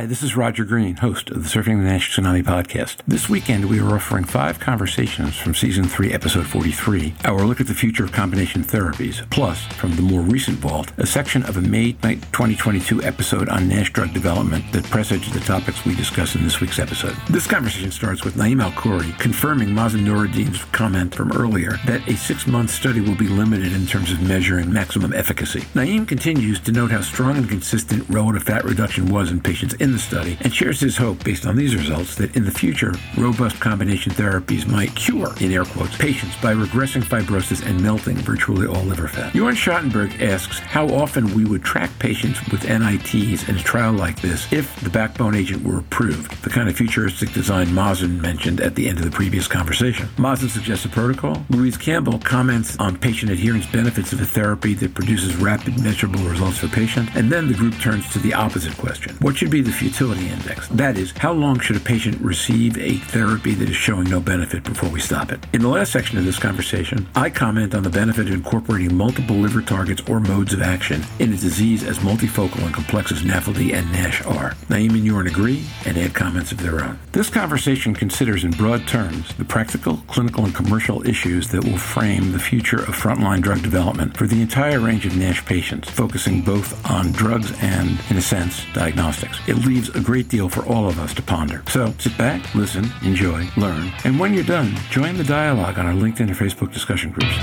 Hi, this is Roger Green, host of the Surfing the Nash Tsunami podcast. This weekend, we are offering five conversations from season three, episode 43, our look at the future of combination therapies, plus, from the more recent vault, a section of a May 2022 episode on NASH drug development that presages the topics we discuss in this week's episode. This conversation starts with Naeem Alkhouri confirming Mazen Noureddin's comment from earlier that a six month study will be limited in terms of measuring maximum efficacy. Naeem continues to note how strong and consistent relative fat reduction was in patients in the study and shares his hope, based on these results, that in the future, robust combination therapies might cure, in air quotes, patients by regressing fibrosis and melting virtually all liver fat. Jorn Schattenberg asks how often we would track patients with NITs in a trial like this if the backbone agent were approved, the kind of futuristic design Mazen mentioned at the end of the previous conversation. Mazen suggests a protocol. Louise Campbell comments on patient adherence benefits of a therapy that produces rapid measurable results for patients, and then the group turns to the opposite question. What should be the futility index? That is, how long should a patient receive a therapy that is showing no benefit before we stop it? In the last section of this conversation, I comment on the benefit of incorporating multiple liver targets or modes of action in a disease as multifocal and complex as NAFLD and NASH are. Naeem and Jorn agree and add comments of their own. This conversation considers in broad terms the practical, clinical, and commercial issues that will frame the future of frontline drug development for the entire range of NASH patients, focusing both on drugs and, in a sense, diagnostics. It leaves a great deal for all of us to ponder. So sit back, listen, enjoy, learn, and when you're done, join the dialogue on our LinkedIn and Facebook discussion groups.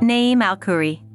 Naeem Alkhouri.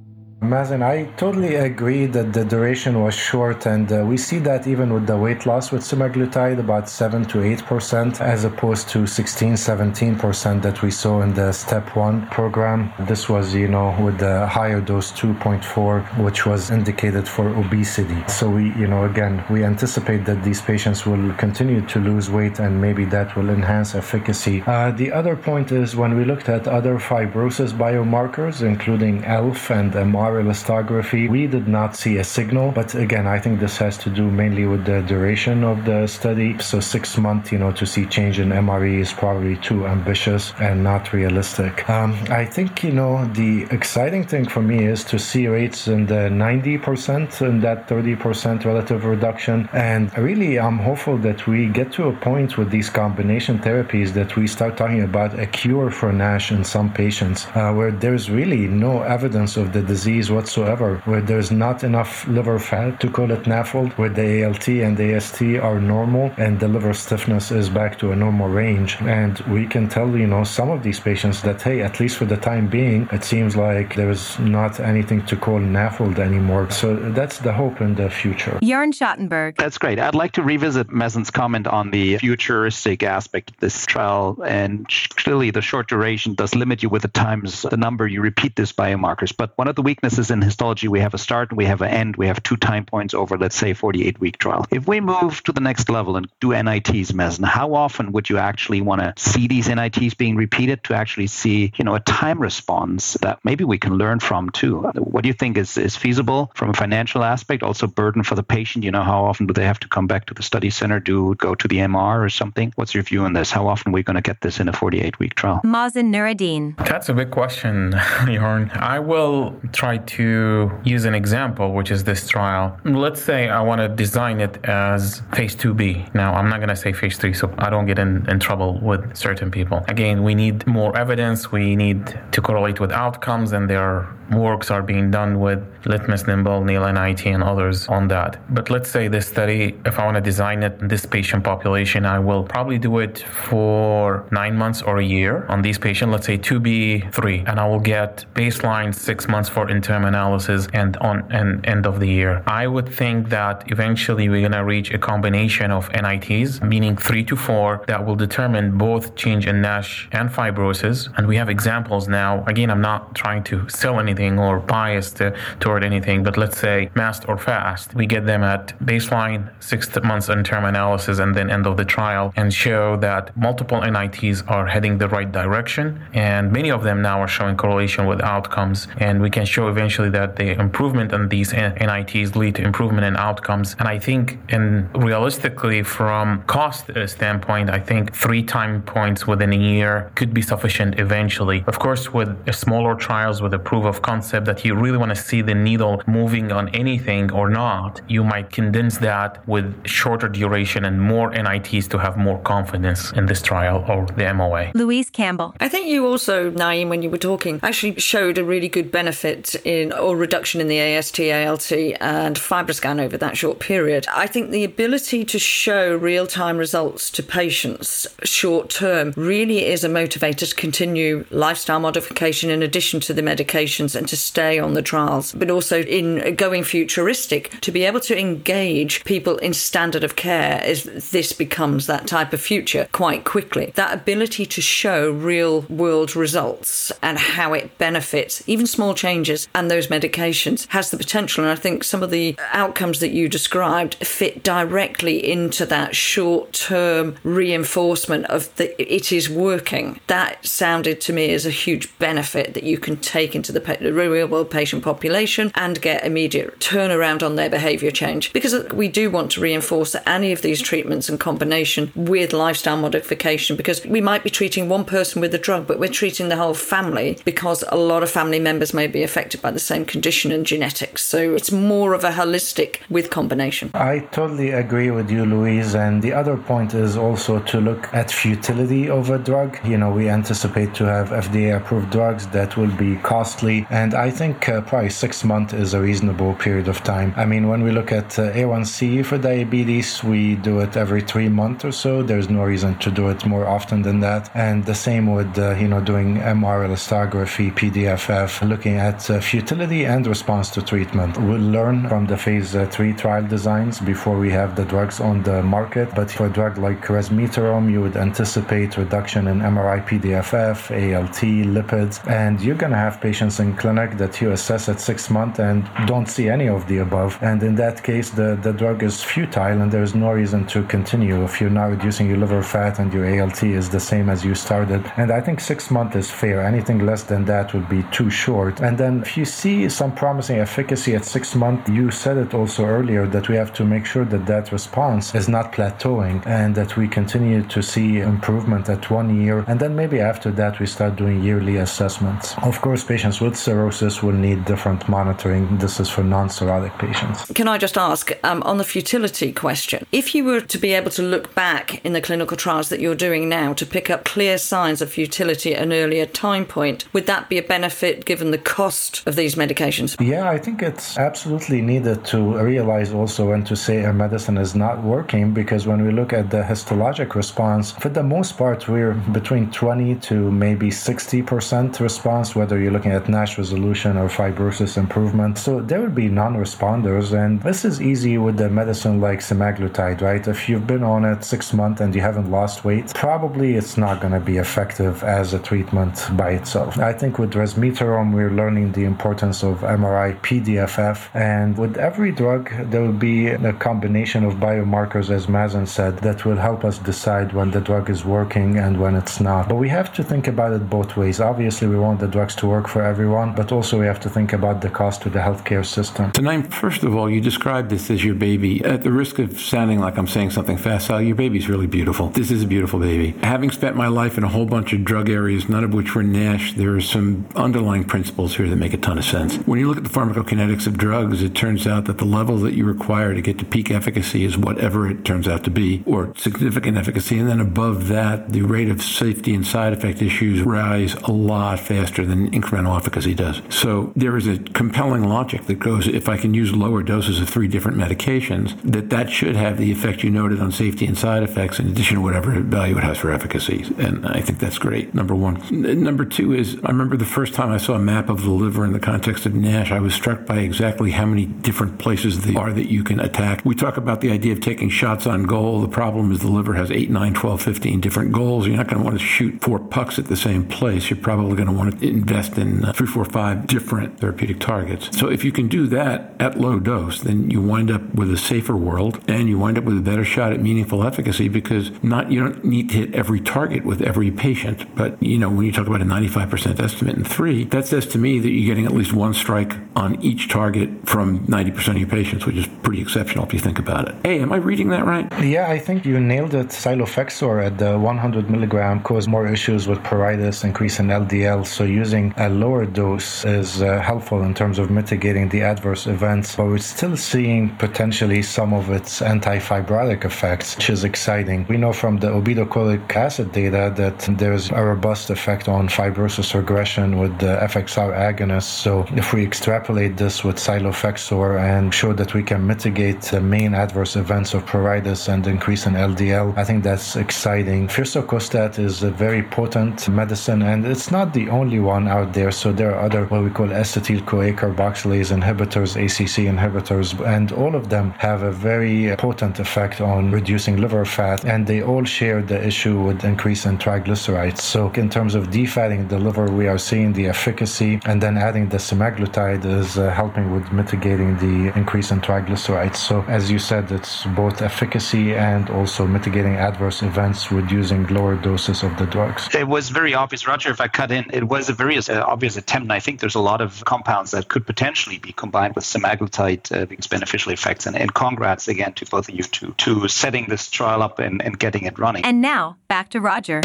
Mazen, I totally agree that the duration was short, and uh, we see that even with the weight loss with semaglutide, about 7 to 8%, as opposed to 16, 17% that we saw in the step one program. This was, you know, with the higher dose 2.4, which was indicated for obesity. So we, you know, again, we anticipate that these patients will continue to lose weight, and maybe that will enhance efficacy. Uh, the other point is when we looked at other fibrosis biomarkers, including ELF and MR elastography, we did not see a signal. But again, I think this has to do mainly with the duration of the study. So six months, you know, to see change in MRE is probably too ambitious and not realistic. Um, I think, you know, the exciting thing for me is to see rates in the 90% and that 30% relative reduction. And really, I'm hopeful that we get to a point with these combination therapies that we start talking about a cure for NASH in some patients uh, where there's really no evidence of the disease disease whatsoever, where there's not enough liver fat to call it NAFLD, where the ALT and the AST are normal and the liver stiffness is back to a normal range. And we can tell, you know, some of these patients that, hey, at least for the time being, it seems like there's not anything to call NAFLD anymore. So that's the hope in the future. Jorn Schattenberg. That's great. I'd like to revisit Mazen's comment on the futuristic aspect of this trial. And clearly, the short duration does limit you with the times, the number you repeat these biomarkers. But one of the weaknesses in histology, we have a start and we have an end. We have two time points over, let's say, 48 week trial. If we move to the next level and do NITs, Mazen, how often would you actually want to see these NITs being repeated to actually see, you know, a time response that maybe we can learn from too? What do you think is, is feasible from a financial aspect? Also, burden for the patient. You know, how often do they have to come back to the study center, do go to the MR or something? What's your view on this? How often are we going to get this in a 48 week trial? Mazen Noureddin. That's a big question, Jorn. I will try to use an example, which is this trial. Let's say I want to design it as phase 2B. Now, I'm not going to say phase 3, so I don't get in, in trouble with certain people. Again, we need more evidence, we need to correlate with outcomes, and there are works are being done with Litmus, Nimble, Neil, NIT, and others on that. But let's say this study, if I want to design it in this patient population, I will probably do it for nine months or a year on these patients, let's say 2B3, and I will get baseline six months for interim analysis and on an end of the year. I would think that eventually we're going to reach a combination of NITs, meaning three to four, that will determine both change in NASH and fibrosis. And we have examples now. Again, I'm not trying to sell anything or biased toward anything, but let's say MAST or FAST, we get them at baseline, six months interim analysis, and then end of the trial, and show that multiple NITs are heading the right direction. And many of them now are showing correlation with outcomes. And we can show eventually that the improvement in these NITs lead to improvement in outcomes. And I think, and realistically, from cost uh, standpoint, I think three time points within a year could be sufficient eventually. Of course, with smaller trials with a proof of concept that you really want to see the needle moving on anything or not, you might condense that with shorter duration and more NITs to have more confidence in this trial or the MOA. Louise Campbell. I think you also, Naeem, when you were talking, actually showed a really good benefit in or reduction in the AST, ALT, and FibroScan over that short period. I think the ability to show real time results to patients short term really is a motivator to continue lifestyle modification in addition to the medications and to stay on the trials, but also in going futuristic to be able to engage people in standard of care as this becomes that type of future quite quickly. That ability to show real world results and how it benefits even small changes and those medications has the potential. And I think some of the outcomes that you described fit directly into that short term reinforcement of that it is working. That sounded to me as a huge benefit that you can take into the, the real world patient population and get immediate turnaround on their behavior change. Because we do want to reinforce any of these treatments in combination with lifestyle modification, because we might be treating one person with a drug, but we're treating the whole family because a lot of family members may be by the same condition and genetics. So it's more of a holistic with combination. I totally agree with you, Louise. And the other point is also to look at futility of a drug. You know, we anticipate to have FDA approved drugs that will be costly. And I think uh, probably six months is a reasonable period of time. I mean, when we look at uh, A1C for diabetes, we do it every three months or so. There's no reason to do it more often than that. And the same with, uh, you know, doing MR elastography, PDFF, looking at uh, futility and response to treatment. We'll learn from the phase uh, three trial designs before we have the drugs on the market. But for a drug like resmetirom, you would anticipate reduction in MRI, PDFF, ALT, lipids, and you're going to have patients in clinic that you assess at six months and don't see any of the above. And in that case, the, the drug is futile and there's no reason to continue if you're not reducing your liver fat and your ALT is the same as you started. And I think six months is fair. Anything less than that would be too short. And then you see some promising efficacy at six months, you said it also earlier that we have to make sure that that response is not plateauing and that we continue to see improvement at one year. And then maybe after that, we start doing yearly assessments. Of course, patients with cirrhosis will need different monitoring. This is for non cirrhotic patients. Can I just ask um, on the futility question? If you were to be able to look back in the clinical trials that you're doing now to pick up clear signs of futility at an earlier time point, would that be a benefit given the cost of these medications? Yeah, I think it's absolutely needed to realize also when to say a medicine is not working because when we look at the histologic response, for the most part, we're between 20 to maybe 60% response, whether you're looking at NASH resolution or fibrosis improvement. So there would be non responders, and this is easy with the medicine like semaglutide, right? If you've been on it six months and you haven't lost weight, probably it's not going to be effective as a treatment by itself. I think with resmetirom, we're learning the importance of MRI, PDFF, and with every drug, there will be a combination of biomarkers, as Mazen said, that will help us decide when the drug is working and when it's not. But we have to think about it both ways. Obviously, we want the drugs to work for everyone, but also we have to think about the cost to the healthcare system. Tonight, first of all, you described this as your baby. At the risk of sounding like I'm saying something facile, your baby's really beautiful. This is a beautiful baby. Having spent my life in a whole bunch of drug areas, none of which were NASH, there are some underlying principles here that make a ton of sense. When you look at the pharmacokinetics of drugs, it turns out that the level that you require to get to peak efficacy is whatever it turns out to be, or significant efficacy. And then above that, the rate of safety and side effect issues rise a lot faster than incremental efficacy does. So there is a compelling logic that goes if I can use lower doses of three different medications, that that should have the effect you noted on safety and side effects in addition to whatever value it has for efficacy. And I think that's great, number one. Number two is I remember the first time I saw a map of the liver in the context of NASH, I was struck by exactly how many different places there are that you can attack. We talk about the idea of taking shots on goal. The problem is the liver has 8, 9, 12, 15 different goals. You're not going to want to shoot four pucks at the same place. You're probably going to want to invest in uh, three, four, five different therapeutic targets. So if you can do that at low dose, then you wind up with a safer world and you wind up with a better shot at meaningful efficacy because not you don't need to hit every target with every patient. But you know, when you talk about a 95% estimate in three, that says to me that you're getting getting at least one strike on each target from 90% of your patients, which is pretty exceptional if you think about it. Hey, am I reading that right? Yeah, I think you nailed it. Cilofexor at the 100 milligram caused more issues with pruritus, increase in LDL. So using a lower dose is uh, helpful in terms of mitigating the adverse events, but we're still seeing potentially some of its anti-fibrotic effects, which is exciting. We know from the obeticholic acid data that there's a robust effect on fibrosis regression with the FXR agonists. So if we extrapolate this with cilofexor and show that we can mitigate the main adverse events of pruritus and increase in LDL, I think that's exciting. Firsocostat is a very potent medicine and it's not the only one out there. So there are other what we call acetyl-CoA carboxylase inhibitors, ACC inhibitors, and all of them have a very potent effect on reducing liver fat and they all share the issue with increase in triglycerides. So in terms of defatting the liver, we are seeing the efficacy and then adding the semaglutide is uh, helping with mitigating the increase in triglycerides. So as you said, it's both efficacy and also mitigating adverse events with using lower doses of the drugs. It was very obvious, Roger, if I cut in, it was a very uh, obvious attempt. And I think there's a lot of compounds that could potentially be combined with semaglutide uh, because beneficial effects. And, and congrats again to both of you to, to setting this trial up and, and getting it running. And now, back to Roger.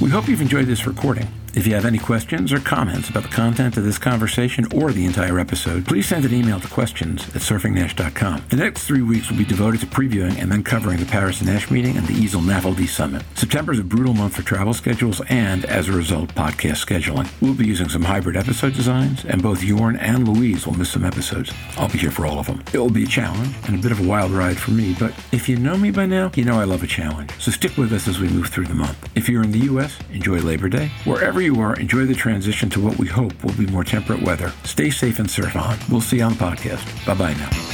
We hope you've enjoyed this recording. If you have any questions or comments about the content of this conversation or the entire episode, please send an email to questions at surfingnash.com. The next three weeks will be devoted to previewing and then covering the Paris Nash meeting and the EASL NAFLD Summit. September is a brutal month for travel schedules and, as a result, podcast scheduling. We'll be using some hybrid episode designs, and both Jorn and Louise will miss some episodes. I'll be here for all of them. It will be a challenge and a bit of a wild ride for me, but if you know me by now, you know I love a challenge. So stick with us as we move through the month. If you're in the U.S., enjoy Labor Day. Wherever you are, enjoy the transition to what we hope will be more temperate weather. Stay safe and surf on. We'll see you on podcast. Bye bye now.